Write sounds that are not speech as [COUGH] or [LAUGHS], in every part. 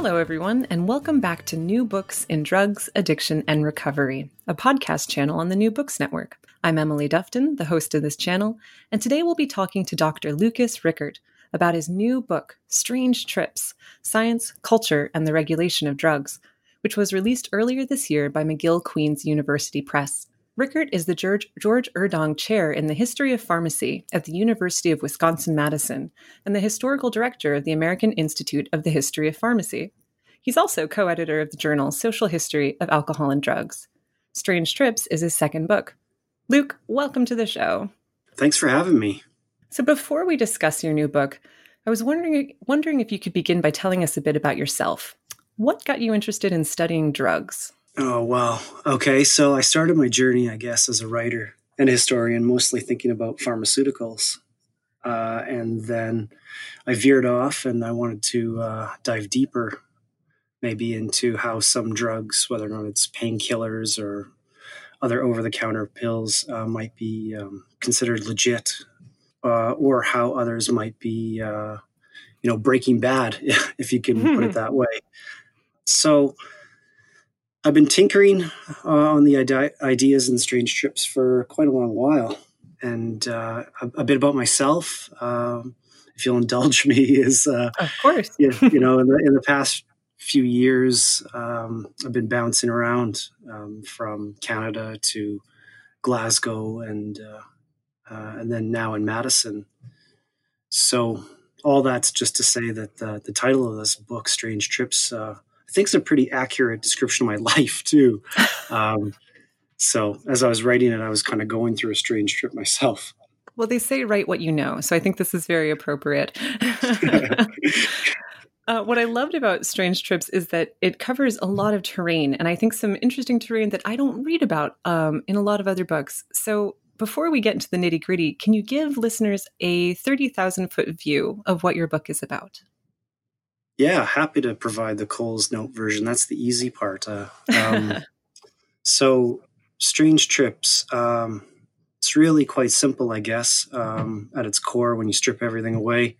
Hello, everyone, and welcome back to New Books in Drugs, Addiction, and Recovery, a podcast channel on the New Books Network. I'm Emily Dufton, the host of this channel, and today we'll be talking to Dr. Lucas Richert about his new book, Strange Trips Science, Culture, and the Regulation of Drugs, which was released earlier this year by McGill Queen's University Press. Richert is the George, George Urdang Chair in the History of Pharmacy at the University of Wisconsin Madison and the historical director of the American Institute of the History of Pharmacy. He's also co editor of the journal Social History of Alcohol and Drugs. Strange Trips is his second book. Luke, welcome to the show. Thanks for having me. So, before we discuss your new book, I was wondering, wondering if you could begin by telling us a bit about yourself. What got you interested in studying drugs? Oh, wow. Okay. So I started my journey, I guess, as a writer and historian, mostly thinking about pharmaceuticals. Uh, and then I veered off and I wanted to uh, dive deeper, maybe into how some drugs, whether or not it's painkillers or other over the counter pills, uh, might be um, considered legit, uh, or how others might be, uh, you know, breaking bad, [LAUGHS] if you can put it [LAUGHS] that way. So, I've been tinkering uh, on the ide- ideas and strange trips for quite a long while, and uh, a, a, bit about myself. Um, if you'll indulge [LAUGHS] me, is uh, of course. you, you know, in the, in the past few years, um, I've been bouncing around um, from Canada to Glasgow, and uh, uh, and then now in Madison. So all that's just to say that the, the title of this book, "Strange Trips," uh, I think it's a pretty accurate description of my [LAUGHS] life too. Um, so as I was writing it, I was kind of going through a strange trip myself. Well, they say write what you know, so I think this is very appropriate. [LAUGHS] uh, what I loved about Strange Trips is that it covers a lot of terrain, and I think some interesting terrain that I don't read about um, in a lot of other books. So, before we get into the nitty gritty, can you give listeners a 30,000 foot view of what your book is about? Yeah, happy to provide the Coles Note version. That's the easy part. Uh, um, [LAUGHS] so, Strange Trips. Um, it's really quite simple, I guess, um, at its core when you strip everything away.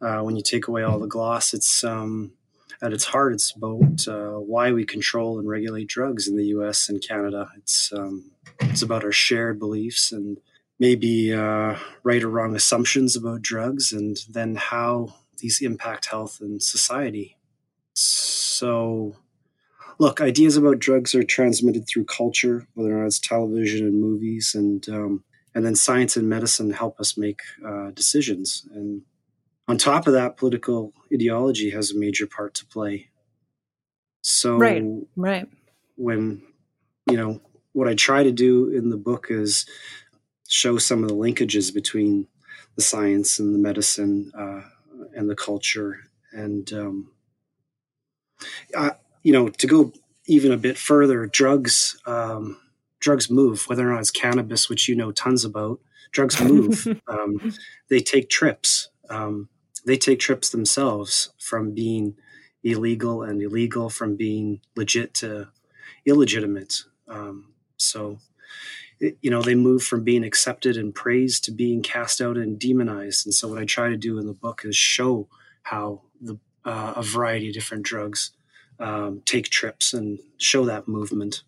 Uh, when you take away all the gloss, it's um, at its heart, it's about uh, why we control and regulate drugs in the U.S. and Canada. It's um, it's about our shared beliefs and maybe uh, right or wrong assumptions about drugs, and then how these impact health and society. So, look, ideas about drugs are transmitted through culture, whether or not it's television and movies, and um, and then science and medicine help us make uh, decisions. And on top of that, political ideology has a major part to play. So, right, right. When you know what I try to do in the book is show some of the linkages between the science and the medicine. Uh, and the culture. And, um, I, you know, to go even a bit further, drugs, um, drugs move, whether or not it's cannabis, which you know tons about. Drugs move. [LAUGHS] um, they take trips. Um, they take trips themselves from being illegal and illegal, from being legit to illegitimate. Um, you know they move from being accepted and praised to being cast out and demonized. And so what i try to do in the book is show how the uh, a variety of different drugs um, take trips and show that movement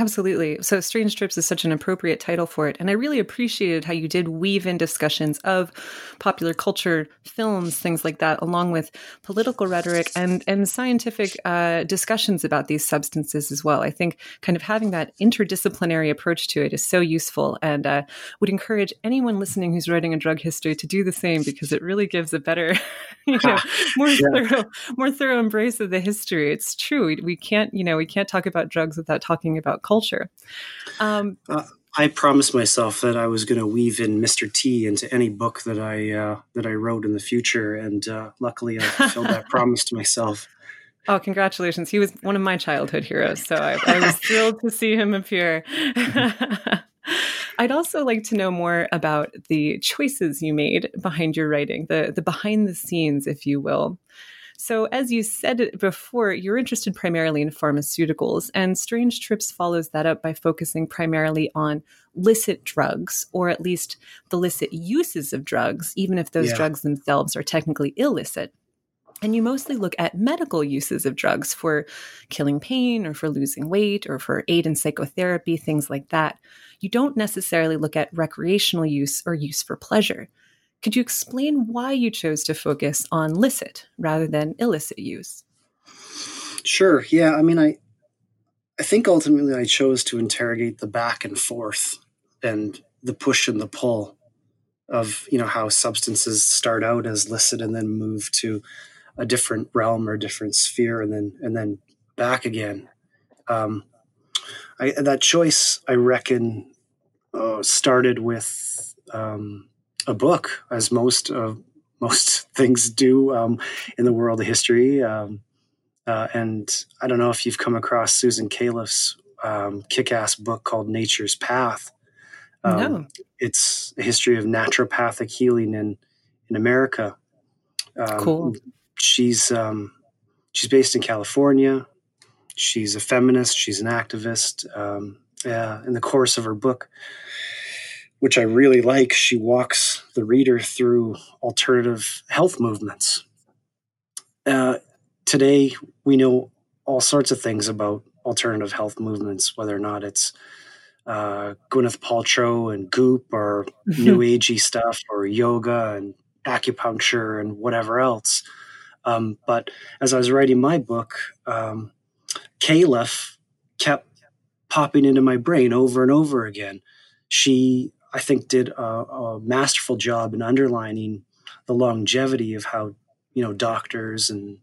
Absolutely. So, Strange Trips is such an appropriate title for it. And I really appreciated how you did weave in discussions of popular culture, films, things like that, along with political rhetoric and, and scientific uh, discussions about these substances as well. I think kind of having that interdisciplinary approach to it is so useful and uh, would encourage anyone listening who's writing a drug history to do the same because it really gives a better, [LAUGHS] you know, [LAUGHS] more, yeah. thorough, more thorough embrace of the history. It's true. We, we can't, you know, we can't talk about drugs without talking about culture. Um, uh, I promised myself that I was going to weave in Mr. T into any book that I uh, that I wrote in the future, and uh, luckily I fulfilled that [LAUGHS] promise to myself. Oh, congratulations! He was one of my childhood heroes, so I, I was thrilled to see him appear. [LAUGHS] I'd also like to know more about the choices you made behind your writing, the the behind the scenes, if you will. So, as you said before, you're interested primarily in pharmaceuticals, and Strange Trips follows that up by focusing primarily on licit drugs, or at least the licit uses of drugs, even if those yeah. drugs themselves are technically illicit. And you mostly look at medical uses of drugs for killing pain or for losing weight or for aid in psychotherapy, things like that. You don't necessarily look at recreational use or use for pleasure. Could you explain why you chose to focus on licit rather than illicit use? Sure. Yeah. I mean, I, I think ultimately I chose to interrogate the back and forth and the push and the pull of you know how substances start out as licit and then move to a different realm or different sphere and then and then back again. Um, I, that choice, I reckon, uh, started with um, a book, as most uh, [LAUGHS] most things do um, in the world of history. Um, uh, and I don't know if you've come across Susan Cayleff's um, kick-ass book called Nature's Path. Um, no. It's a history of naturopathic healing in in America. Um, cool she's um, she's based in California. She's a feminist. She's an activist. Um, uh, in the course of her book, which I really like, she walks the reader through alternative health movements. Uh, today, we know all sorts of things about alternative health movements, whether or not it's uh, Gwyneth Paltrow and Goop or [LAUGHS] New Agey stuff or yoga and acupuncture and whatever else. Um, but as I was writing my book, um, Cayleff kept popping into my brain over and over again. She, I think, did a, a masterful job in underlining the longevity of how you know doctors and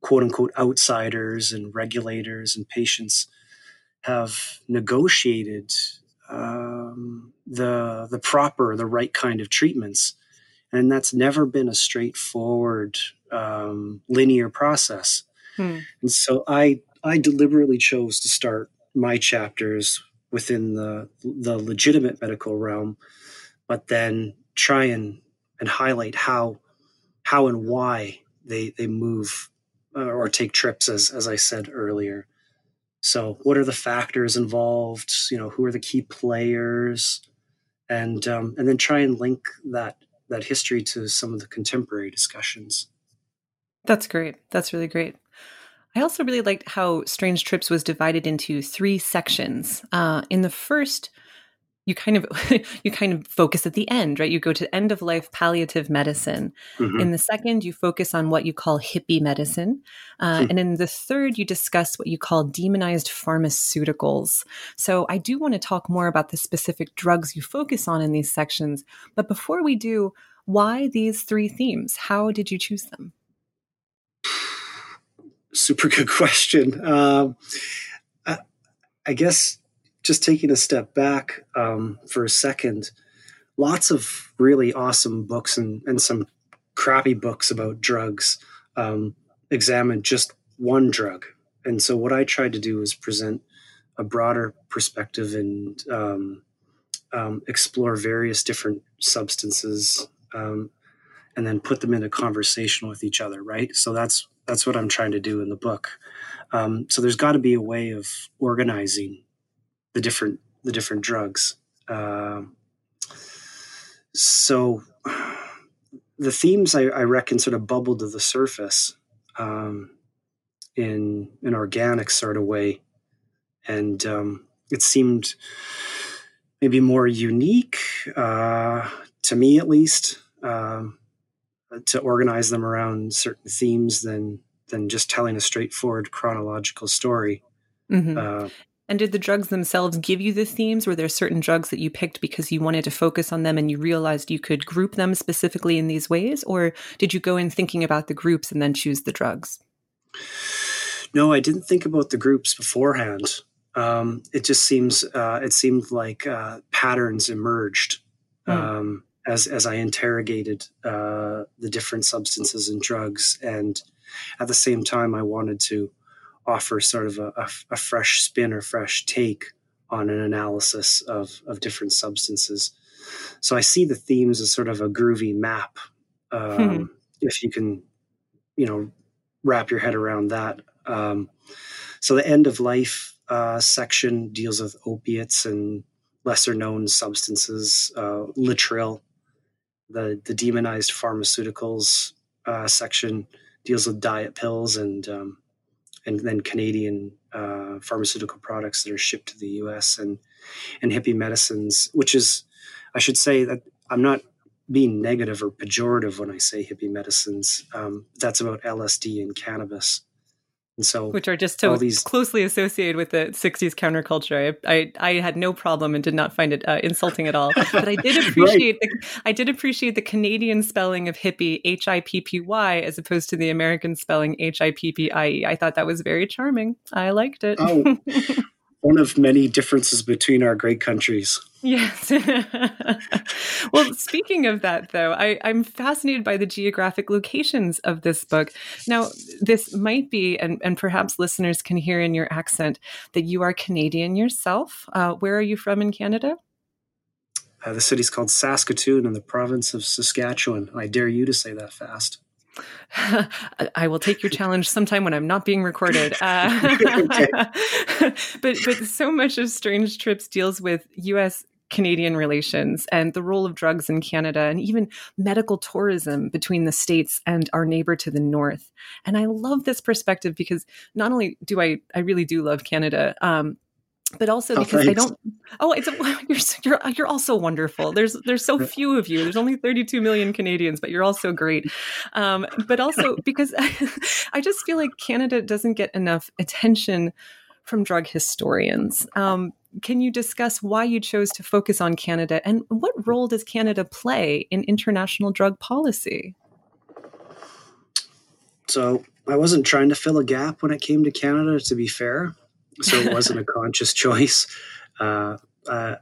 quote unquote outsiders and regulators and patients have negotiated um, the the proper the right kind of treatments and that's never been a straightforward um, linear process. Hmm. And so I I deliberately chose to start my chapters within the the legitimate medical realm, but then try and and highlight how how and why they they move uh, or take trips as as I said earlier. So, what are the factors involved? You know, who are the key players, and um, and then try and link that that history to some of the contemporary discussions. That's great. That's really great. I also really liked how Strange Trips was divided into three sections. Uh, in the first, you kind of [LAUGHS] you kind of focus at the end, right? You go to end of life palliative medicine. Mm-hmm. In the second, you focus on what you call hippie medicine, uh, hmm. and in the third, you discuss what you call demonized pharmaceuticals. So I do want to talk more about the specific drugs you focus on in these sections. But before we do, why these three themes? How did you choose them? Super good [LAUGHS] question. Um, I, I, guess just taking a step back um, for a second, lots of really awesome books and, and some crappy books about drugs um, examine just one drug. And so, what I tried to do is present a broader perspective and um, um, explore various different substances um, and then put them in a conversation with each other, right? So that's that's what I'm trying to do in the book. Um, so there's got to be a way of organizing the different the different drugs. Uh, so the themes I, I, reckon sort of bubbled to the surface um, in an organic sort of way, and um, it seemed maybe more unique uh, to me, at least. Um, to organize them around certain themes than than just telling a straightforward chronological story. Mm-hmm. Uh, and did the drugs themselves give you the themes? Were there certain drugs that you picked because you wanted to focus on them and you realized you could group them specifically in these ways? Or did you go in thinking about the groups and then choose the drugs? No, I didn't think about the groups beforehand. Um, it just seems, uh, it seemed like uh, patterns emerged. Mm. Um, as as I interrogated uh, the different substances and drugs, and at the same time, I wanted to offer sort of a, a, a fresh spin or fresh take on an analysis of of different substances. So I see the themes as sort of a groovy map. Um, hmm. If you can, you know, wrap your head around that. Um, so the end of life uh, section deals with opiates and lesser known substances, uh, laetrile, the the demonized pharmaceuticals uh, section deals with diet pills and um, and then Canadian uh, pharmaceutical products that are shipped to the U.S. and and hippie medicines, which is, I should say that I'm not being negative or pejorative when I say hippie medicines. Um, that's about LSD and cannabis. And so, which are just so these... closely associated with the '60s counterculture, I, I, I had no problem and did not find it uh, insulting at all. But I did [LAUGHS] appreciate right. the, I did appreciate the Canadian spelling of hippie, H I P P Y, as opposed to the American spelling H I P P I E. I thought that was very charming. I liked it. Oh, [LAUGHS] one of many differences between our great countries. Yes. [LAUGHS] well, speaking of that, though, I, am fascinated by the geographic locations of this book. Now, this might be, and, and perhaps listeners can hear in your accent, that you are Canadian yourself. Uh, where are you from in Canada? Uh, the city's called Saskatoon in the province of Saskatchewan. I dare you to say that fast. [LAUGHS] I will take your challenge sometime when I'm not being recorded. [LAUGHS] Uh, [LAUGHS] but but so much of Strange Trips deals with U.S. Canadian relations and the role of drugs in Canada and even medical tourism between the states and our neighbor to the north. And I love this perspective because not only do I I really do love Canada, um, but also oh, because thanks. I don't. Oh, it's a, [LAUGHS] you're you're you're also wonderful. There's there's so few of you. There's only 32 million Canadians, but you're also great. Um, but also [LAUGHS] because [LAUGHS] I just feel like Canada doesn't get enough attention from drug historians. Um, can you discuss why you chose to focus on Canada and what role does Canada play in international drug policy? So I wasn't trying to fill a gap when it came to Canada. To be fair, so it wasn't a [LAUGHS] conscious choice. Uh, uh,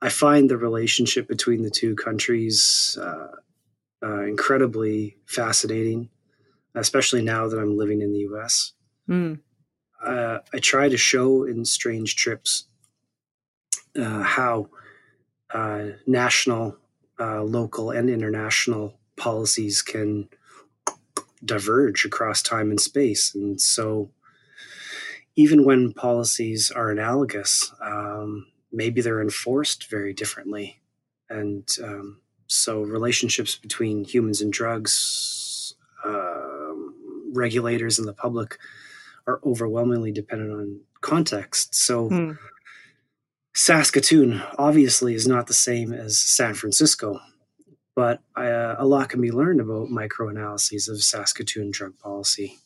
I find the relationship between the two countries uh, uh incredibly fascinating, especially now that I'm living in the U.S. Mm. Uh, I try to show in Strange Trips uh, how national, local, and international policies can diverge across time and space, and so even when policies are analogous, um, maybe they're enforced very differently. And um, so relationships between humans and drugs, uh, regulators, and the public are overwhelmingly dependent on context. So hmm. Saskatoon obviously is not the same as San Francisco, but uh, a lot can be learned about microanalyses of Saskatoon drug policy.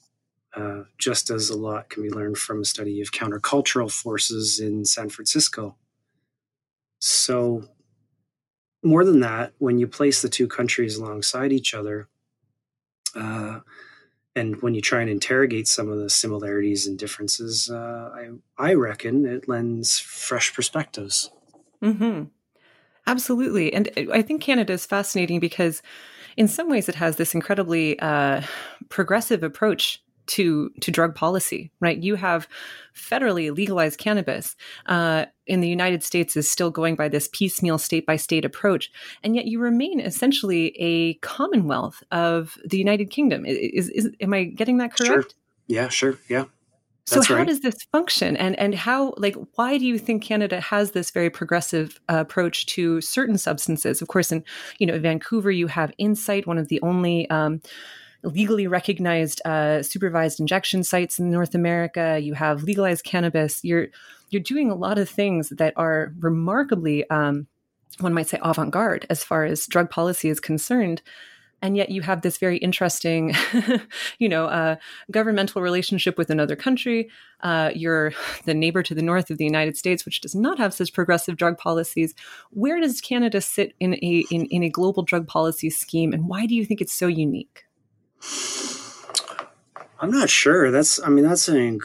Uh, just as a lot can be learned from a study of countercultural forces in San Francisco. So, more than that, when you place the two countries alongside each other, uh, and when you try and interrogate some of the similarities and differences, uh, I, I reckon it lends fresh perspectives. Mm-hmm. Absolutely. And I think Canada is fascinating because, in some ways, it has this incredibly uh, progressive approach to to drug policy, right? You have federally legalized cannabis. Uh, in the United States is still going by this piecemeal state by state approach, and yet you remain essentially a commonwealth of the United Kingdom. Is, is am I getting that correct? Sure. Yeah, sure. Yeah. That's so how right. does this function and and how like why do you think Canada has this very progressive uh, approach to certain substances? Of course, in you know Vancouver, you have Insite, one of the only um, legally recognized uh, supervised injection sites in North America. You have legalized cannabis. You're you're doing a lot of things that are remarkably, um, one might say, avant-garde as far as drug policy is concerned. And yet, you have this very interesting, [LAUGHS] you know, uh, governmental relationship with another country. Uh, you're the neighbor to the north of the United States, which does not have such progressive drug policies. Where does Canada sit in a in, in a global drug policy scheme, and why do you think it's so unique? I'm not sure. That's I mean that's a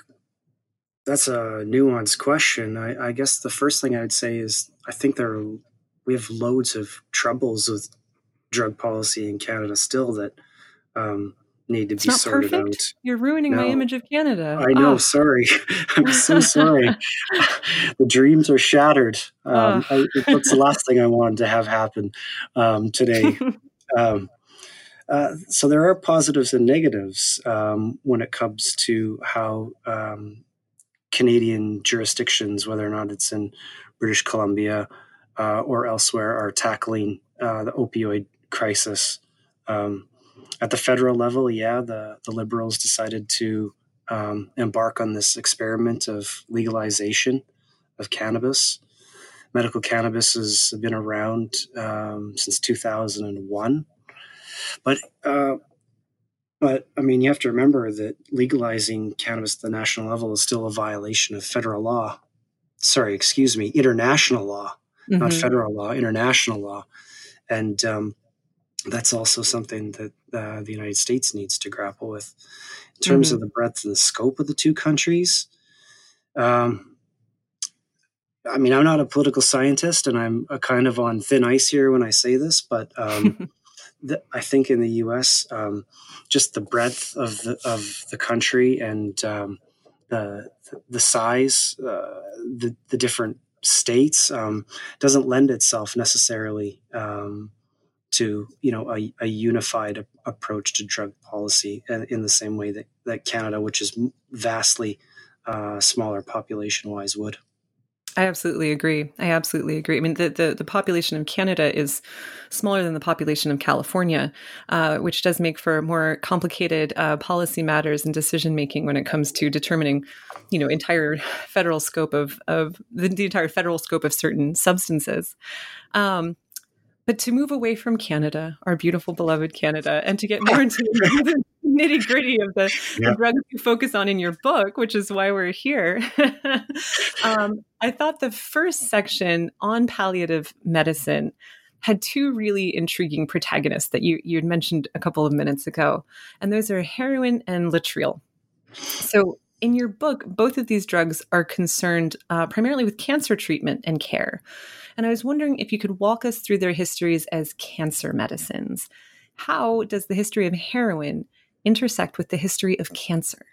that's a nuanced question. I, I guess the first thing I'd say is I think there are, we have loads of troubles with drug policy in Canada still that um, need to it's be sorted perfect. out. You're ruining no, my image of Canada. I know. Oh. Sorry, [LAUGHS] I'm so sorry. [LAUGHS] [LAUGHS] the dreams are shattered. Um, oh. I, that's the last thing I wanted to have happen um, today. Uh, so there are positives and negatives um, when it comes to how um, Canadian jurisdictions, whether or not it's in British Columbia uh, or elsewhere, are tackling uh, the opioid crisis. Um, at the federal level, yeah, the, the liberals decided to um, embark on this experiment of legalization of cannabis. Medical cannabis has been around um, since 2001. But uh, but I mean, you have to remember that legalizing cannabis at the national level is still a violation of federal law. Sorry, excuse me, international law, mm-hmm. not federal law, international law, and um, that's also something that uh, the United States needs to grapple with in terms mm-hmm. of the breadth and the scope of the two countries. Um, I mean, I'm not a political scientist, and I'm kind of on thin ice here when I say this, but um, [LAUGHS] the, I think in the U.S., um, just the breadth of the of the country and um, the the size, uh, the the different states um, doesn't lend itself necessarily um, to you know a, a unified a, approach to drug policy in, in, the same way that, that Canada, which is vastly uh, smaller population wise, would. I absolutely agree. I absolutely agree. I mean, the, the, the, population of Canada is smaller than the population of California, uh, which does make for more complicated uh, policy matters and decision making when it comes to determining, you know, entire federal scope of of the, the entire federal scope of certain substances. Um, but to move away from Canada, our beautiful beloved Canada, and to get more [LAUGHS] into the nitty gritty of the, yeah. the, drugs you focus on in your book, which is why we're here. [LAUGHS] um, I thought the first section on palliative medicine had two really intriguing protagonists that you you had mentioned a couple of minutes ago, and those are heroin and laetrile. So in your book, both of these drugs are concerned uh, primarily with cancer treatment and care. And I was wondering if you could walk us through their histories as cancer medicines. How does the history of heroin intersect with the history of cancer?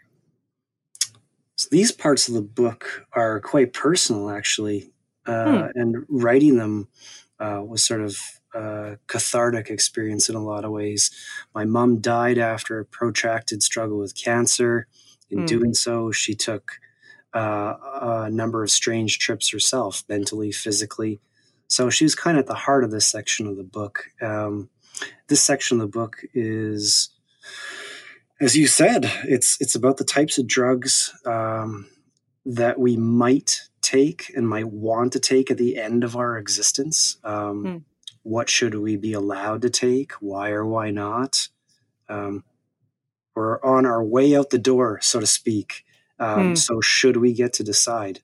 So these parts of the book are quite personal, actually. Uh, hmm. And writing them uh, was sort of a cathartic experience in a lot of ways. My mom died after a protracted struggle with cancer. In hmm. doing so, she took uh, a number of strange trips herself, mentally, physically. So she was kind of at the heart of this section of the book. Um, this section of the book is as you said, it's it's about the types of drugs um, that we might take and might want to take at the end of our existence. Um, mm. What should we be allowed to take? Why or why not? Um, we're on our way out the door, so to speak. Mm. So should we get to decide?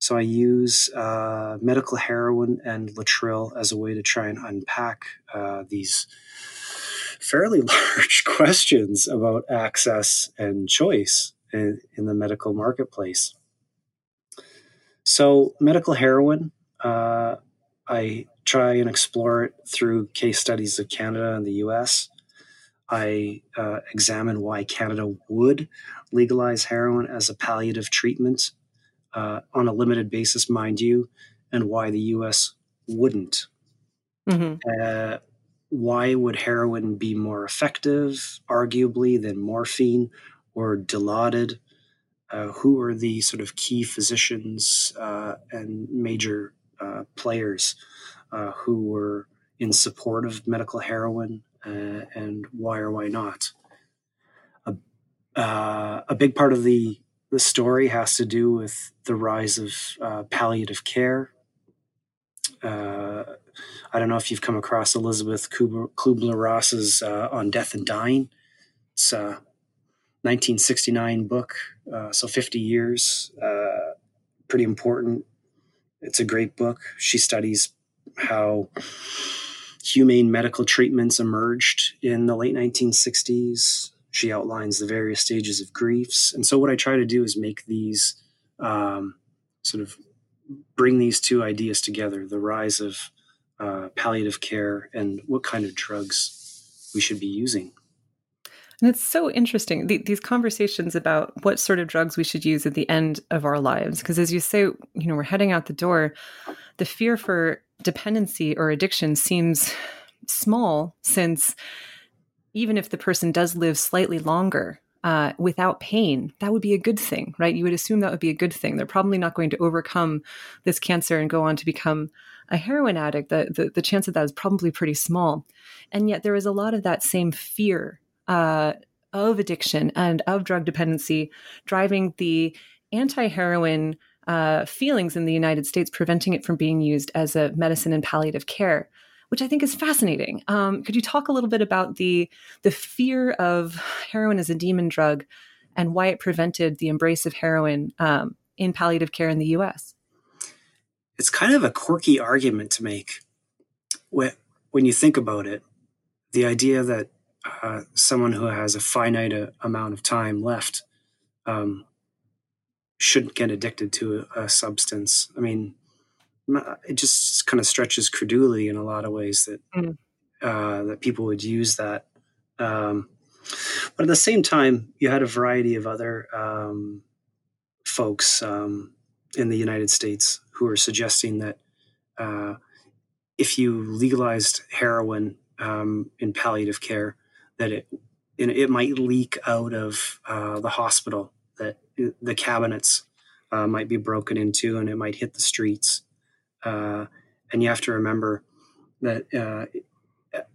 So I use uh, medical heroin and laetrile as a way to try and unpack uh, these fairly [LAUGHS] large questions about access and choice in, in the medical marketplace. So, medical heroin, uh, I try and explore it through case studies of Canada and the US. I uh, examine why Canada would legalize heroin as a palliative treatment uh, on a limited basis, mind you, and why the US wouldn't. Mm-hmm. Uh, why would heroin be more effective, arguably, than morphine or Dilaudid? Uh, who are the sort of key physicians uh, and major uh, players uh, who were in support of medical heroin, uh, and why or why not? A, uh, a big part of the the story has to do with the rise of palliative care. Uh, I don't know if you've come across Elisabeth Kübler Ross's uh, On Death and Dying. It's a 1969 book, uh, so 50 years. Uh, pretty important. It's a great book. She studies how humane medical treatments emerged in the late 1960s. She outlines the various stages of griefs. And so, what I try to do is make these um, sort of bring these two ideas together the rise of uh, palliative care and what kind of drugs we should be using. And it's so interesting, the, these conversations about what sort of drugs we should use at the end of our lives. Because as you say, you know, we're heading out the door, the fear for dependency or addiction seems small since even if the person does live slightly longer uh, without pain, that would be a good thing, right? You would assume that would be a good thing. They're probably not going to overcome this cancer and go on to become a heroin addict. The, the, the chance of that is probably pretty small. And yet there is a lot of that same fear uh, of addiction and of drug dependency driving the anti heroin uh, feelings in the United States, preventing it from being used as a medicine in palliative care which I think is fascinating. Um, could you talk a little bit about the the fear of heroin as a demon drug and why it prevented the embrace of heroin um, in palliative care in the U.S.? It's kind of a quirky argument to make when when you think about it. The idea that uh, someone who has a finite uh, amount of time left um, shouldn't get addicted to a, a substance. I mean, it just kind of stretches credulity in a lot of ways that mm. uh, that people would use that. Um, but at the same time, you had a variety of other um, folks um, in the United States who were suggesting that uh, if you legalized heroin um, in palliative care, that it it might leak out of uh, the hospital, that the cabinets uh, might be broken into, and it might hit the streets. Uh, and you have to remember that uh,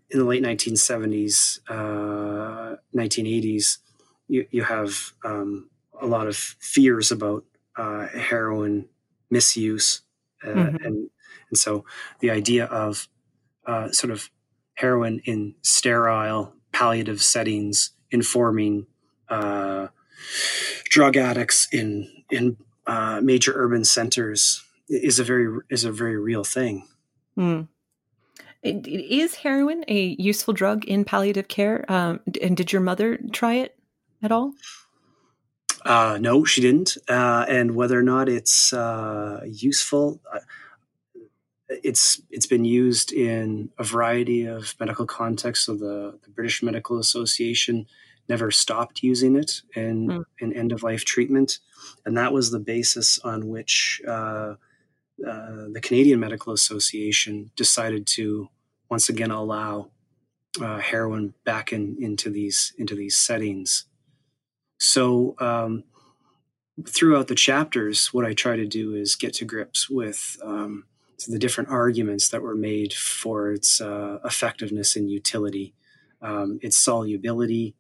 in the late 1970s, uh, 1980s, you, you have um, a lot of fears about uh, heroin misuse. Uh, mm-hmm. and, and so the idea of uh, sort of heroin in sterile palliative settings informing drug addicts in in major urban centers is a very is a very real thing. Mm. Is heroin a useful drug in palliative care? Um, and did your mother try it at all? Uh, no, she didn't. Uh, and whether or not it's uh, useful, uh, it's it's been used in a variety of medical contexts. So the, the British Medical Association never stopped using it in mm. in end of life treatment, and that was the basis on which uh, the Canadian Medical Association decided to once again allow uh, heroin back in, into these into these settings. So um, throughout the chapters, what I try to do is get to grips with um, the different arguments that were made for its uh, effectiveness and utility, um, its solubility,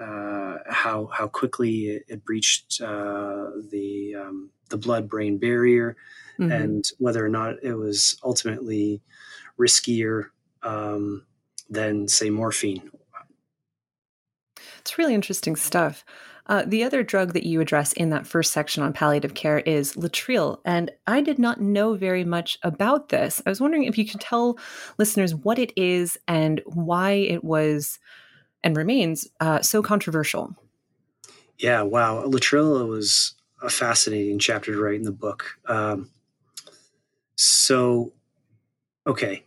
uh, how how quickly it, it breached uh, the um, the blood brain barrier, mm-hmm. and whether or not it was ultimately riskier um, than, say, morphine. It's really interesting stuff. Uh, the other drug that you address in that first section on palliative care is laetrile. And I did not know very much about this. I was wondering if you could tell listeners what it is and why it was and remains uh, so controversial. Yeah, wow. Laetrile was a fascinating chapter to write in the book. Um, so, okay,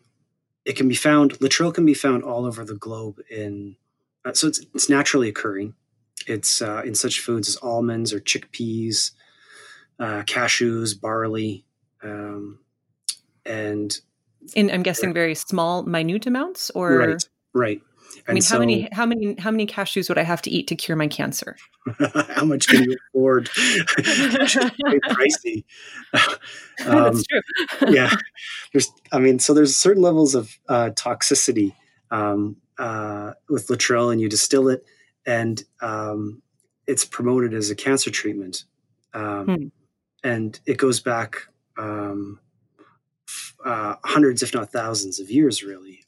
it can be found. Laetrile can be found all over the globe. In uh, so it's it's naturally occurring. It's uh, in such foods as almonds or chickpeas, uh, cashews, barley, um, and in I'm guessing very small, minute amounts, or right, right. And I mean, so, how many, how many, how many cashews would I have to eat to cure my cancer? [LAUGHS] how much can you afford? [LAUGHS] pricey. [LAUGHS] Um, That's true. yeah, there's. I mean, so there's certain levels of uh, toxicity um, uh, with laetrile, and you distill it, and um, it's promoted as a cancer treatment, um, hmm. and it goes back um, uh, hundreds, if not thousands, of years, really.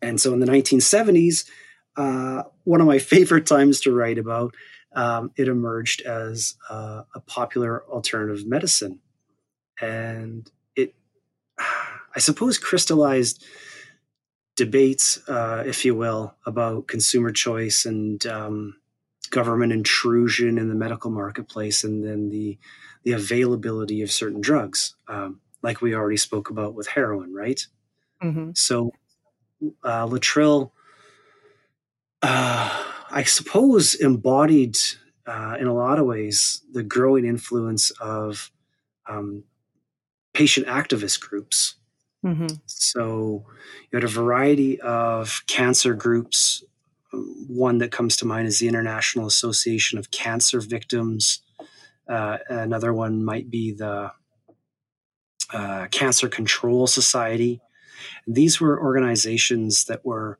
And so in the 1970s, uh, one of my [LAUGHS] favorite times to write about, um, it emerged as uh, a popular alternative medicine. And it, [SIGHS] I suppose, crystallized debates, uh, if you will, about consumer choice and um, government intrusion in the medical marketplace, and then the the availability of certain drugs, um, like we already spoke about with heroin, right? Mm-hmm. So uh, Laetrile, uh, I suppose, embodied uh, in a lot of ways the growing influence of um, patient activist groups. Mm-hmm. So you had a variety of cancer groups one that comes to mind is the International Association of Cancer Victims. Uh, another one might be the uh, Cancer Control Society. These were organizations that were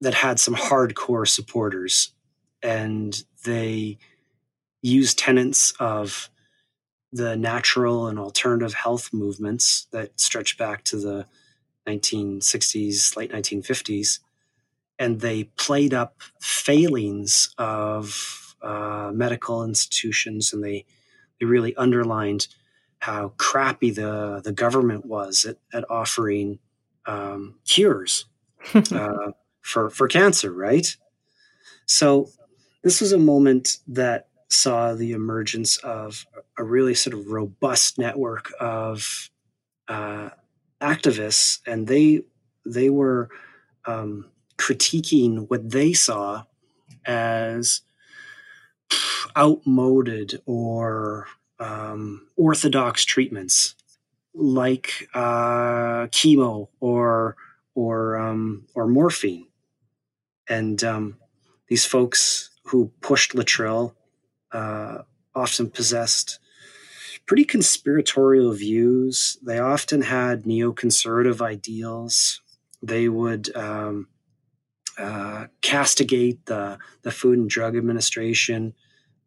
that had some hardcore supporters, and they used tenets of the natural and alternative health movements that stretch back to the 1960s, late 1950s, and they played up failings of uh, medical institutions, and they they really underlined how crappy the the government was at, at offering um, cures [LAUGHS] uh, for for cancer, right? So this was a moment that saw the emergence of a really sort of robust network of uh, activists, and they they were um, critiquing what they saw as outmoded or um, orthodox treatments like uh, chemo or or um, or morphine, and um, these folks who pushed Laetrile uh, often possessed pretty conspiratorial views. They often had neoconservative ideals. They would um, uh, castigate the, the Food and Drug Administration,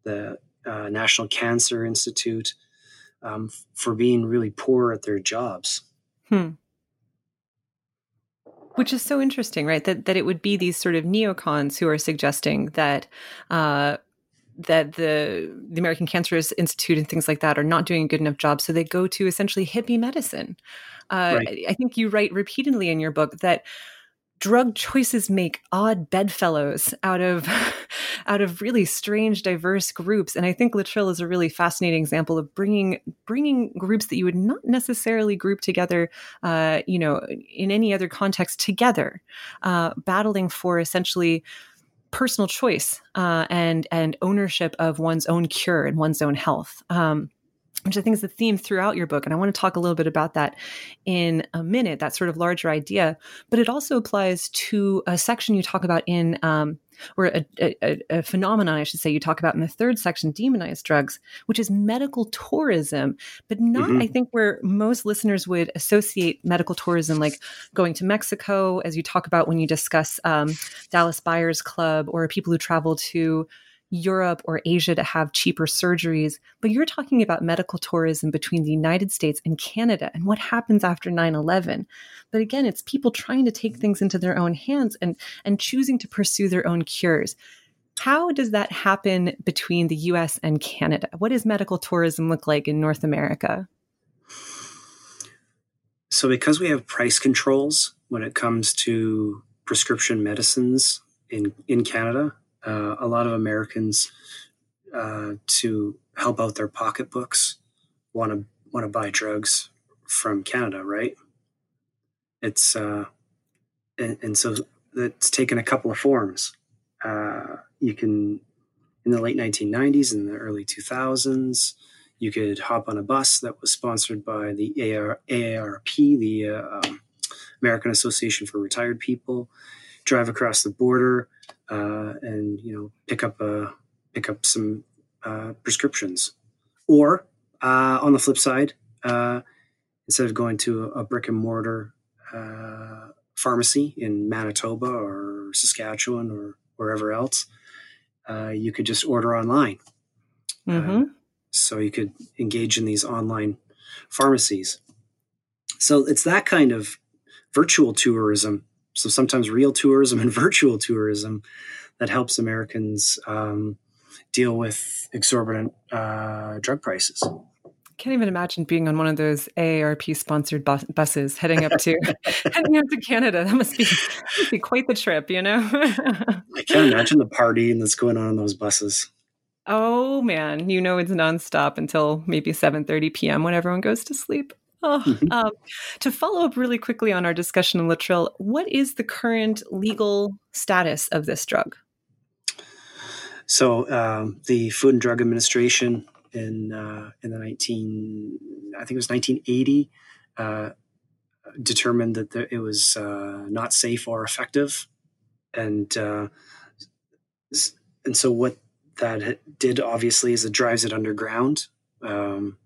the uh, National Cancer Institute, um, for being really poor at their jobs. Hmm. Which is so interesting, right? That that it would be these sort of neocons who are suggesting that uh, that the the American Cancer Institute and things like that are not doing a good enough job, so they go to essentially hippie medicine. Uh, right. I think you write repeatedly in your book that drug choices make odd bedfellows out of [LAUGHS] out of really strange diverse groups and i think laetrile is a really fascinating example of bringing bringing groups that you would not necessarily group together uh, you know in any other context together uh, battling for essentially personal choice uh, and and ownership of one's own cure and one's own health. Um, which I think is the theme throughout your book. And I want to talk a little bit about that in a minute, that sort of larger idea. But it also applies to a section you talk about in um, or a, a, a, phenomenon, I should say, you talk about in the third section, demonized drugs, which is medical tourism, but not, mm-hmm. I think, where most listeners would associate medical tourism, like going to Mexico, as you talk about when you discuss um, Dallas Buyers Club, or people who travel to Europe or Asia to have cheaper surgeries, but you're talking about medical tourism between the United States and Canada and what happens after 9/11. But again, it's people trying to take things into their own hands and and choosing to pursue their own cures. How does that happen between the US and Canada? What does medical tourism look like in North America? So because we have price controls when it comes to prescription medicines in in Canada, uh, a lot of Americans uh, to help out their pocketbooks want to want to buy drugs from Canada, right? It's uh, and, and so it's taken a couple of forms. Uh, you can in the late 1990s and the early 2000s, you could hop on a bus that was sponsored by the AR, AARP, the uh, um, American Association for Retired People, drive across the border uh, and you know pick up a pick up some uh, prescriptions, or uh, on the flip side, uh, instead of going to a, brick and mortar uh, pharmacy in Manitoba or Saskatchewan or wherever else, uh, you could just order online. Mm-hmm. so you could engage in these online pharmacies. So it's that kind of virtual tourism so sometimes real tourism [LAUGHS] and virtual tourism that helps Americans um, deal with exorbitant uh, drug prices. I can't even imagine being on one of those AARP sponsored bus- buses heading up to [LAUGHS] heading up to Canada. That must be must be quite the trip, you know. I can't imagine the partying that's going on in those buses. Oh man, you know it's nonstop until maybe seven thirty p.m. when everyone goes to sleep. Oh, [LAUGHS] um, to follow up really quickly on our discussion Laetrile, what is the current legal status of this drug? So, um, the Food and Drug Administration in uh, in the nineteen, I think it was nineteen eighty, uh, determined that the, it was uh, not safe or effective, and uh, and so what that did obviously is it drives it underground, um,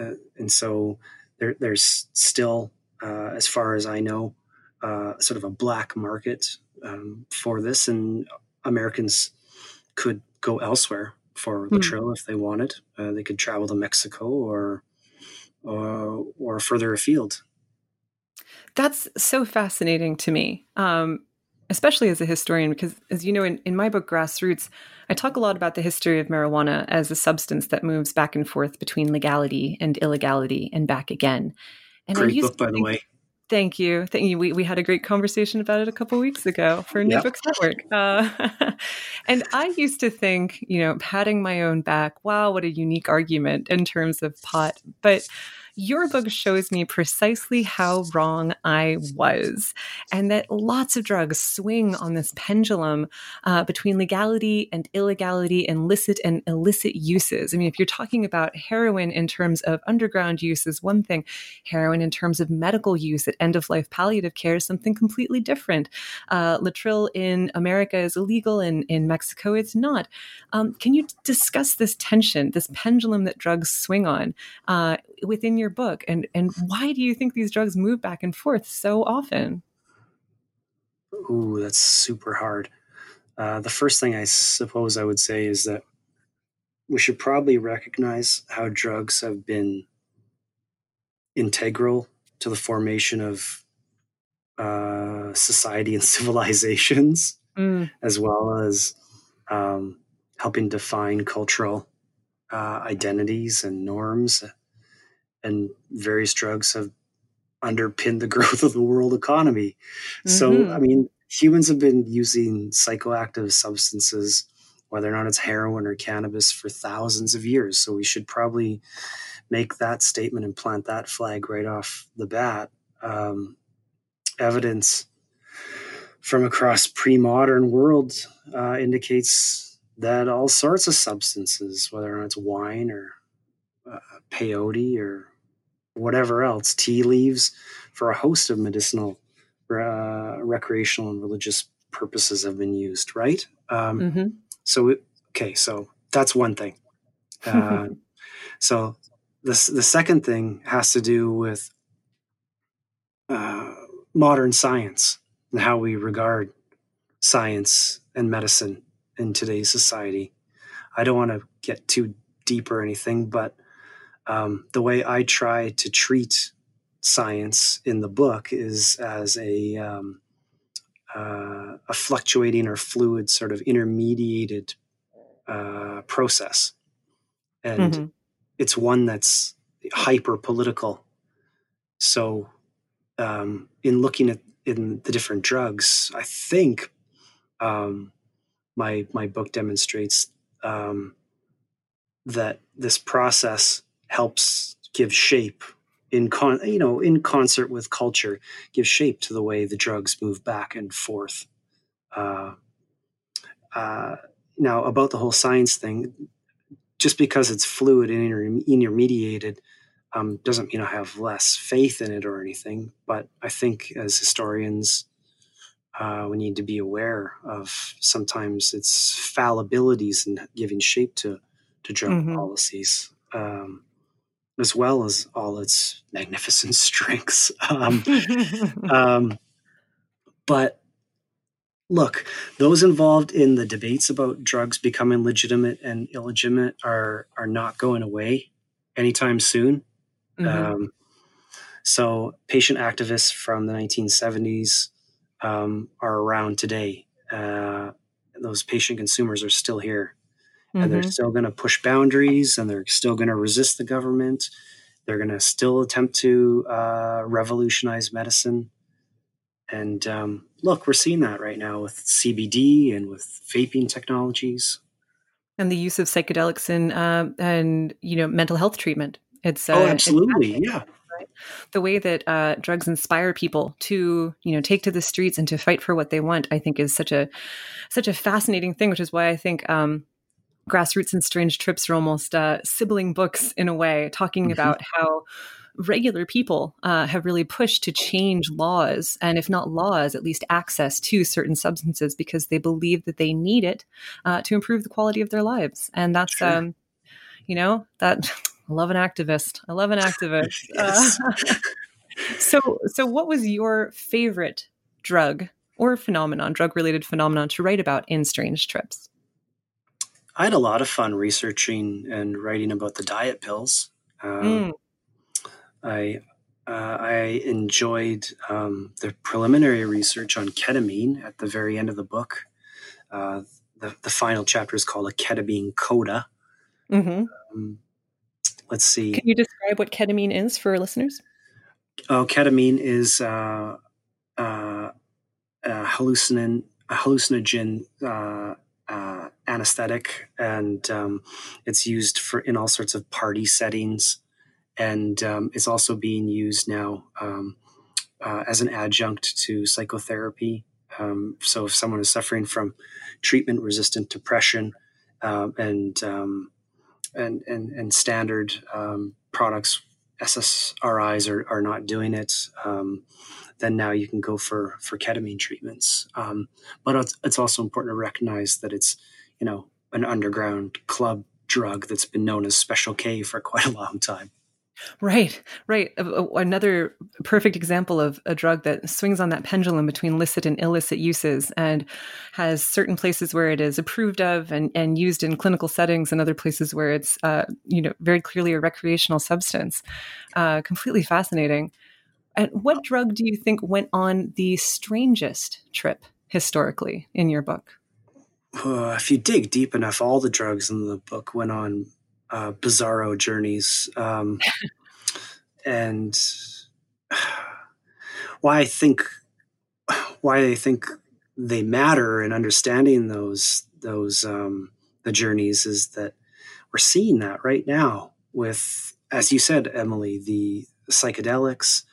uh, and so there, there's still, uh, as far as I know, uh, sort of a black market um, for this, and Americans could go elsewhere for the mm. if they wanted. Uh, they could travel to Mexico or or, or further afield. That's so fascinating to me, um, especially as a historian, because as you know, in, in my book, Grassroots, I talk a lot about the history of marijuana as a substance that moves back and forth between legality and illegality and back again. And Great book, by the way. Thank you. Thank you. We, we had a great conversation about it a couple weeks ago for New yep. Books Network. Uh, [LAUGHS] and I used to think, you know, patting my own back, wow, what a unique argument in terms of pot. But your book shows me precisely how wrong I was, and that lots of drugs swing on this pendulum uh, between legality and illegality, and licit and illicit uses. I mean, if you're talking about heroin in terms of underground use, is one thing, heroin in terms of medical use at end of life palliative care is something completely different. Uh, Laetrile in America is illegal, in, in Mexico, it's not. Um, can you discuss this tension, this pendulum that drugs swing on uh, within your your book and and why do you think these drugs move back and forth so often? Ooh that's super hard. Uh, the first thing i suppose i would say is that we should probably recognize how drugs have been integral to the formation of uh, society and [LAUGHS] civilizations, mm. as well as um, helping define cultural uh, identities and norms and various drugs have underpinned the [LAUGHS] growth of the world economy. Mm-hmm. So, I mean, humans have been using psychoactive substances, whether or not it's heroin or cannabis, for thousands of years. So, we should probably make that statement and plant that flag right off the bat. Um, evidence from across pre-modern world uh, indicates that all sorts of substances, whether or not it's wine or uh, peyote or whatever else, tea leaves, for a host of medicinal, uh, recreational, and religious purposes have been used, right? Um, mm-hmm. So, it, okay, so that's one thing. Uh, [LAUGHS] so, the, the second thing has to do with uh, modern science and how we regard science and medicine in today's society. I don't want to get too deep or anything, but um, the way I try to treat science in the book is as a um, uh, a fluctuating or fluid sort of intermediated uh, process, and mm-hmm. it's one that's hyper political. So, um, in looking at in the different drugs, I think um, my my book demonstrates um, that this process helps give shape in con you know in concert with culture give shape to the way the drugs move back and forth uh, uh, now about the whole science thing just because it's fluid and inter- intermediated um, doesn't mean i have less faith in it or anything but i think as historians uh, we need to be aware of sometimes its fallibilities in giving shape to to drug mm-hmm. policies um, as well as all its magnificent [LAUGHS] strengths. Um, [LAUGHS] um, but look, those involved in the debates about drugs becoming legitimate and illegitimate are are not going away anytime soon. Mm-hmm. Um, so, patient activists from the 1970s um, are around today. Uh, those patient consumers are still here mm-hmm. and they're mm-hmm. still going to push boundaries and they're still going to resist the government. They're going to still attempt to uh, revolutionize medicine. And um, look, we're seeing that right now with CBD and with vaping technologies, and the use of psychedelics in uh, and you know mental health treatment. It's uh, oh, absolutely, it's yeah. The way that uh, drugs inspire people to, you know, take to the streets and to fight for what they want, I think, is such a such a fascinating thing. Which is why I think um, grassroots and strange trips are almost uh, sibling books in a way talking mm-hmm. about how regular people uh, have really pushed to change laws, and if not laws, at least access to certain substances because they believe that they need it uh, to improve the quality of their lives. And that's, sure. um, you know, that [SIGHS] I love an activist. I love an activist. [LAUGHS] yes. Uh, so, so what was your favorite drug or phenomenon, drug related phenomenon to write about in Strange Trips? I had a lot of fun researching and writing about the diet pills. Um, mm. I uh, I enjoyed um, the preliminary research on ketamine at the very end of the book. Uh, the, the final chapter is called a ketamine coda. Mm-hmm. Um, let's see. Can you describe what ketamine is for listeners? Oh, ketamine is uh, uh, a hallucinogen, a hallucinogen uh, anesthetic, and um, it's used for in all sorts of party settings, and um, it's also being used now um, uh, as an adjunct to psychotherapy. Um, so, if someone is suffering from treatment-resistant depression um, and, um, and and and standard products, SSRIs are, are not doing it then now you can go for for ketamine treatments. Um, but it's, it's also important to recognize that it's you know an underground club drug that's been known as Special K for [LAUGHS] quite a long time. Right, right. Another perfect example of a drug that swings on that pendulum between licit and illicit uses and has certain places where it is approved of and, and used in clinical settings and other places where it's, uh, you know, very clearly a recreational substance. Uh, completely fascinating. And what drug do you think went on the strangest trip historically in your book? Uh, if you dig deep enough, all the drugs in the book went on uh, bizarro journeys. Um, [LAUGHS] and why I think why I think they matter in understanding those those um, the journeys is that we're seeing that right now with, as you said, Emily, the psychedelics,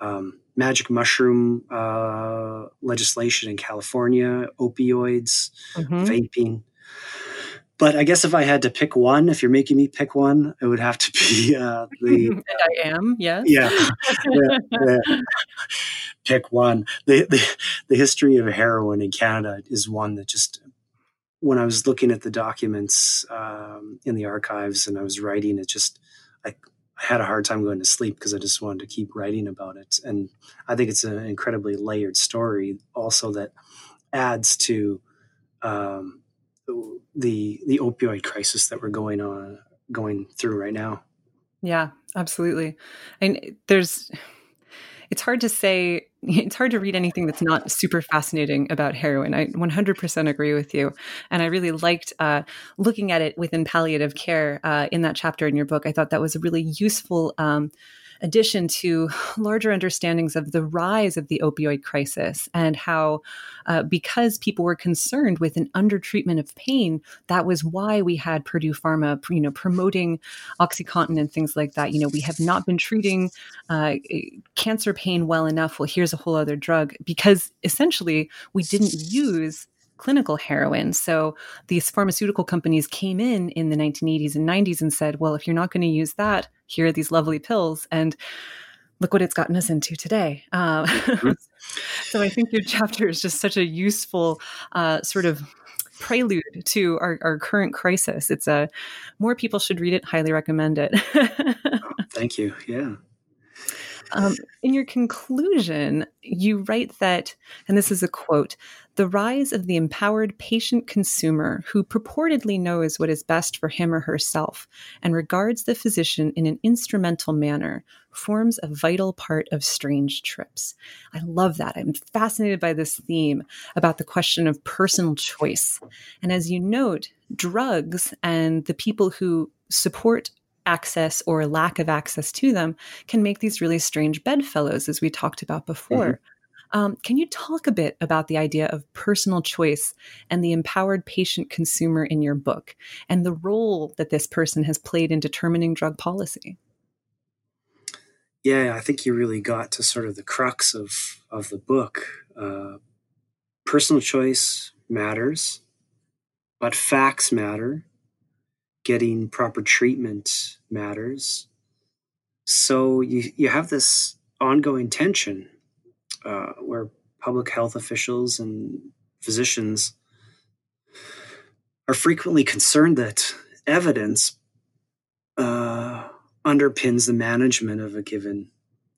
um, magic mushroom uh, legislation in California, opioids, mm-hmm. vaping. But I guess if I had to pick one, if you're making me pick one, it would have to be uh, [LAUGHS] the. and I am, yes. Yeah. yeah, yeah. Pick one. The, the the history of heroin in Canada is one that just when I was looking at the documents um, in the archives and I was writing, it just I I had a hard time going to sleep because I just wanted to keep writing about it. And I think it's an incredibly layered story, also that adds to um, the the opioid crisis that we're going on going through right now. Yeah, absolutely. And there's it's hard to say it's hard to read anything that's not super fascinating about heroin. I 100% agree with you. And I really liked uh, looking at it within palliative care uh, in that chapter in your book. I thought that was a really useful um, addition to larger understandings of the rise of the opioid crisis and how, uh, because people were concerned with an undertreatment of pain, that was why we had Purdue Pharma, you know, promoting OxyContin and things like that. You know, we have not been treating uh, cancer pain well enough. Well, here's a whole other drug because essentially we didn't use clinical heroin. So these pharmaceutical companies came in in the 1980s and 90s and said, well, if you're not going to use that, here are these lovely pills. And look what it's gotten us into today. Uh, mm-hmm. [LAUGHS] so I think your chapter is just such a useful uh, sort of prelude to our, our current crisis. It's a more people should read it. Highly recommend it. oh, [LAUGHS] thank you. Yeah. Um, in your conclusion, you write that, and this is a quote the rise of the empowered patient consumer who purportedly knows what is best for him or herself and regards the physician in an instrumental manner forms a vital part of strange trips. I love that. I'm fascinated by this theme about the question of personal choice. And as you note, drugs and the people who support access or lack of access to them can make these really strange bedfellows, as we talked about before. Mm-hmm. Um, can you talk a bit about the idea of personal choice and the empowered patient consumer in your book and the role that this person has played in determining drug policy? Yeah, I think you really got to sort of the crux of, of the book. Uh, personal choice matters, but facts matter getting proper treatment matters. so you, you have this ongoing tension uh, where public health officials and physicians are frequently concerned that evidence uh, underpins the management of a given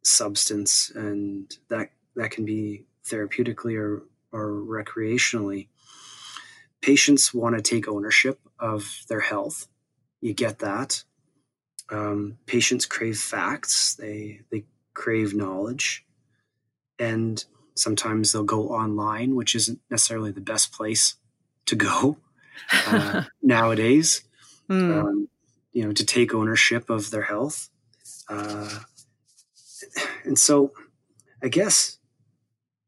substance, and that that can be therapeutically or, or recreationally. Patients want to take ownership of their health. You get that. Um, patients crave facts. They they crave knowledge, and sometimes they'll go online, which isn't necessarily the best place to go [LAUGHS] uh, nowadays. Mm. Um, you know, to take ownership of their health, uh, and so I guess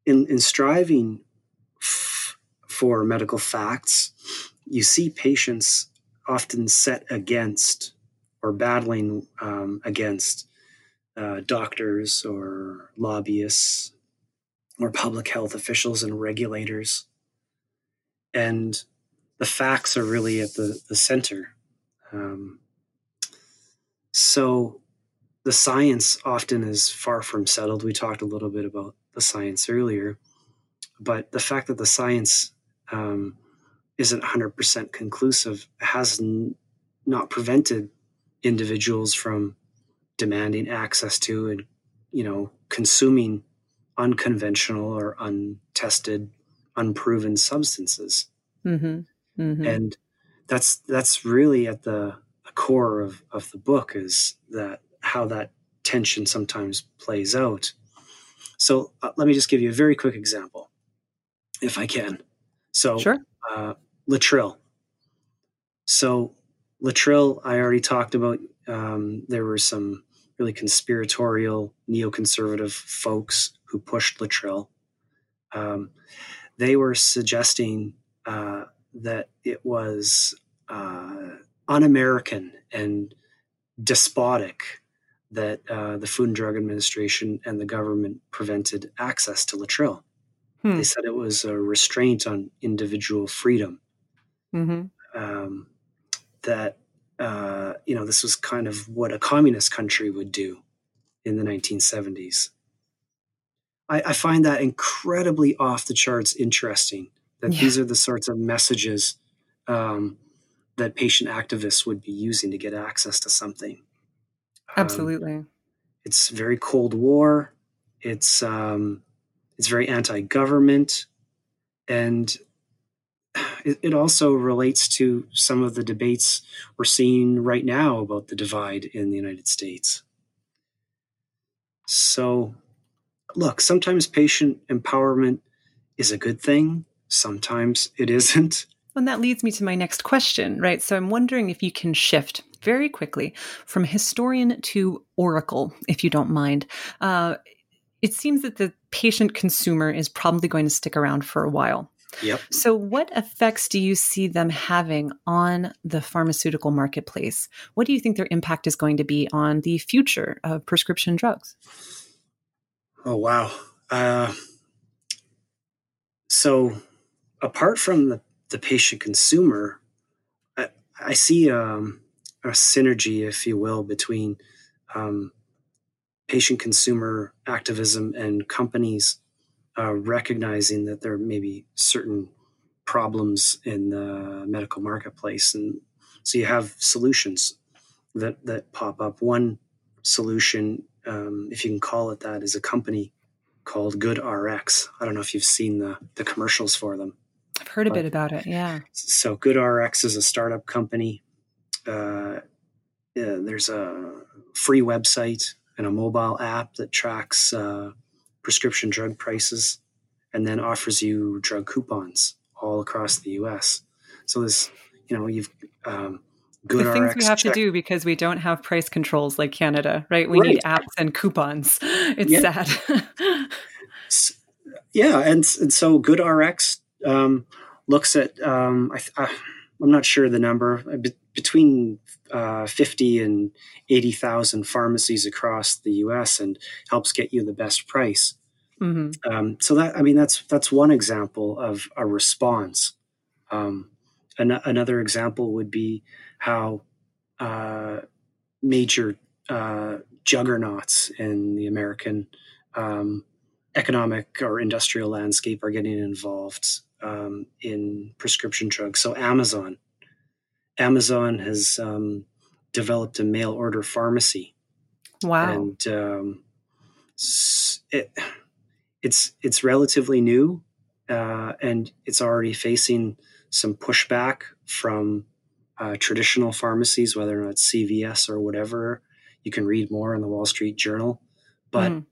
in in striving f- for medical facts, you see patients often set against or battling um, against uh, doctors or lobbyists or public health officials and regulators. And the facts are really at the, the center. Um, so the science often is far from settled. We talked a little bit about the science earlier, but the fact that the science um, isn't 100% conclusive has n- not prevented individuals from demanding access to and you know consuming unconventional or untested unproven substances mm-hmm. Mm-hmm. and that's that's really at the, the core of, of the book is that how that tension sometimes plays out so uh, let me just give you a very quick example if i can so sure. uh, laetrile so laetrile i already talked about um, there were some really conspiratorial neoconservative folks who pushed Laetrile. Um, they were suggesting uh, that it was uh, un-American and despotic that uh, the Food and Drug Administration and the government prevented access to Laetrile. Hmm. They said it was a restraint on individual freedom. Mm-hmm. Um, that uh, you know, this was kind of what a communist country would do in the 1970s. I, I find that incredibly off the charts interesting that yeah. these are the sorts of messages um, that patient activists would be using to get access to something. Um, Absolutely. Um, it's very Cold War. It's um, it's very anti-government, and it, it also relates to some of the debates we're seeing right now about the divide in the United States. So, look, sometimes patient empowerment is a good thing, sometimes it isn't. And that leads me to my next question, right? So I'm wondering if you can shift very quickly from historian to oracle, if you don't mind. Uh, it seems that the patient consumer is probably going to stick around for a while. Yep. So, what effects do you see them having on the pharmaceutical marketplace? What do you think their impact is going to be on the future of prescription drugs? Oh, wow. Uh, so, apart from the, the patient consumer, I, I see um, a synergy, if you will, between um, patient consumer activism and companies uh, recognizing that there may be certain problems in the medical marketplace, and so you have solutions that that pop up. One solution, um, if you can call it that, is a company called Good RX. I don't know if you've seen the the commercials for them. I've heard a bit about it. Yeah. So Good RX is a startup company. Uh, yeah, there's a free website and a mobile app that tracks uh, prescription drug prices and then offers you drug coupons all across the US. So this, you know, you've um, good the things RX we have check. to do because we don't have price controls like Canada, right? We right. need apps and coupons. [LAUGHS] It's yeah. sad. [LAUGHS] yeah, and and so Good RX um, looks at um, I, am not sure the number uh, between uh, 50 and 80,000 pharmacies across the US and helps get you the best price. Mm-hmm. Um, so that I mean that's that's one example of a response. Um, an- another example would be how uh, major uh, juggernauts in the American um, economic or industrial landscape are getting involved um, in prescription drugs. So Amazon, Amazon has um, developed a mail order pharmacy. Wow! And um, it, it's it's relatively new, uh, and it's already facing some pushback from uh, traditional pharmacies, whether or not it's CVS or whatever. You can read more in the Wall Street Journal, but mm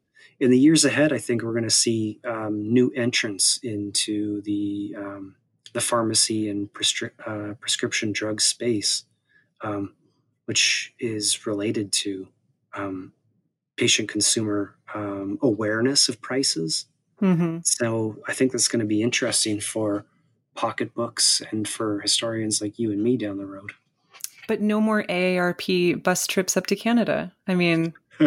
in the years ahead, I think we're going to see um, new entrants into the um, the pharmacy and prescri- uh, prescription drug space, um, which is related to um, patient consumer um, awareness of prices. Mm-hmm. So I think that's going to be interesting for pocketbooks and for historians like you and me down the road. But no more AARP bus trips up to Canada. I mean, [LAUGHS]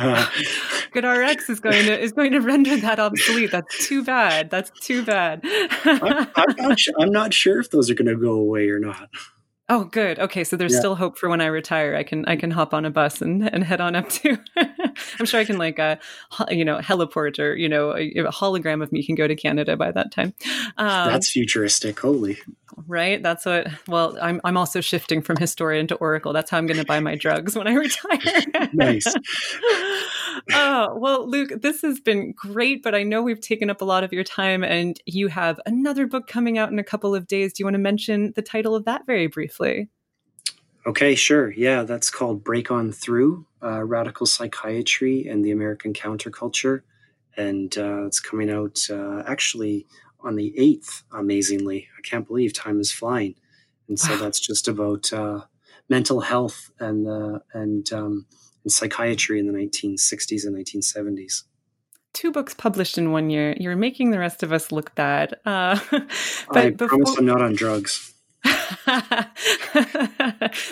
GoodRx is going to is going to render that obsolete. That's too bad. That's too bad. I, am not, I'm not sure if those are going to go away or not. Oh, good. Okay, so there's yeah. still hope for when I retire. I can I can hop on a bus and, and head on up to. [LAUGHS] I'm sure I can like a you know heliport or you know a, a, hologram of me can go to Canada by that time. Um, That's futuristic. Holy. Right. That's what. Well, I'm I'm also shifting from historian to Oracle. That's how I'm going to buy my drugs when I retire. [LAUGHS] nice. [LAUGHS] oh, well, Luke, this has been great, but I know we've taken up a lot of your time and you have another book coming out in a couple of days. Do you want to mention the title of that very briefly? Okay, sure. Yeah, that's called Break On Through uh, Radical Psychiatry and the American Counterculture. And uh, it's coming out uh, actually on the 8th, amazingly. I can't believe time is flying. And so that's just about uh, mental health and, and um, in psychiatry in the 1960s and 1970s. Two books published in one year. You're making the rest of us look bad. Uh, [LAUGHS] but I before... promise I'm not on drugs. [LAUGHS]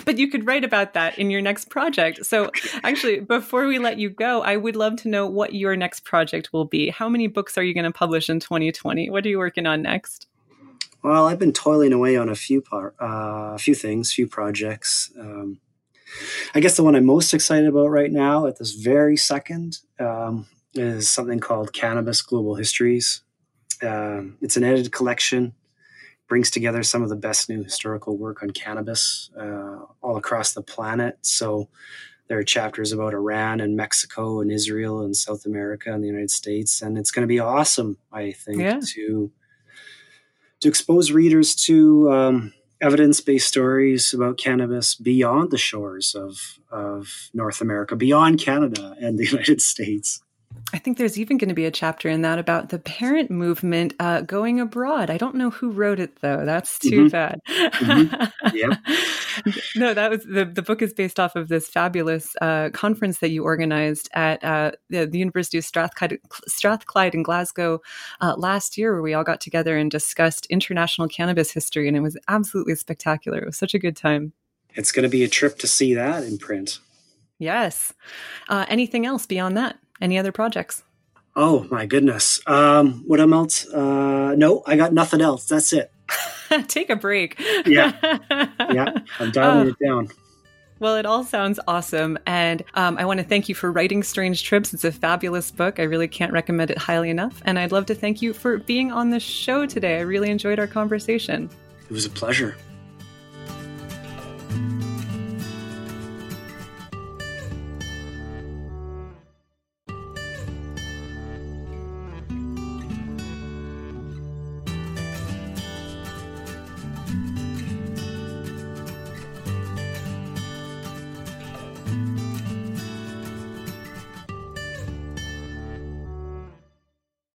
but you could write about that in your next project. So, actually, before we let you go, I would love to know what your next project will be. How many books are you going to publish in 2020? What are you working on next? Well, I've been toiling away on a few par- uh, a few things, few projects. Um, I guess the one I'm most excited about right now at this very second um, is something called Cannabis Global Histories. Um, it's an edited collection, brings together some of the best new historical work on cannabis uh, all across the planet. So there are chapters about Iran and Mexico and Israel and South America and the United States, and it's going to be awesome, I think, yeah. to to expose readers to um, evidence based stories about cannabis beyond the shores of, of North America, beyond Canada and the [LAUGHS] United States. I think there's even going to be a chapter in that about the parent movement uh, going abroad. I don't know who wrote it though. That's too mm-hmm. bad. mm-hmm. Yeah. [LAUGHS] no, that was the the book is based off of this fabulous uh, conference that you organized at uh, the, the, University of Strathclyde, Strathclyde in Glasgow uh, last year, where we all got together and discussed international cannabis history, and it was absolutely spectacular. It was such a good time. It's going to be a trip to see that in print. Yes. Uh, anything else beyond that? Any other projects? Oh my goodness. Um, what else? Uh, no, I got nothing else. That's it. [LAUGHS] Take a break. yeah. [LAUGHS] Yeah. I'm dialing it down. Well, it all sounds awesome. And um, I want to thank you for writing Strange Trips. It's a fabulous book. I really can't recommend it highly enough. And I'd love to thank you for being on the show today. I really enjoyed our conversation. It was a pleasure.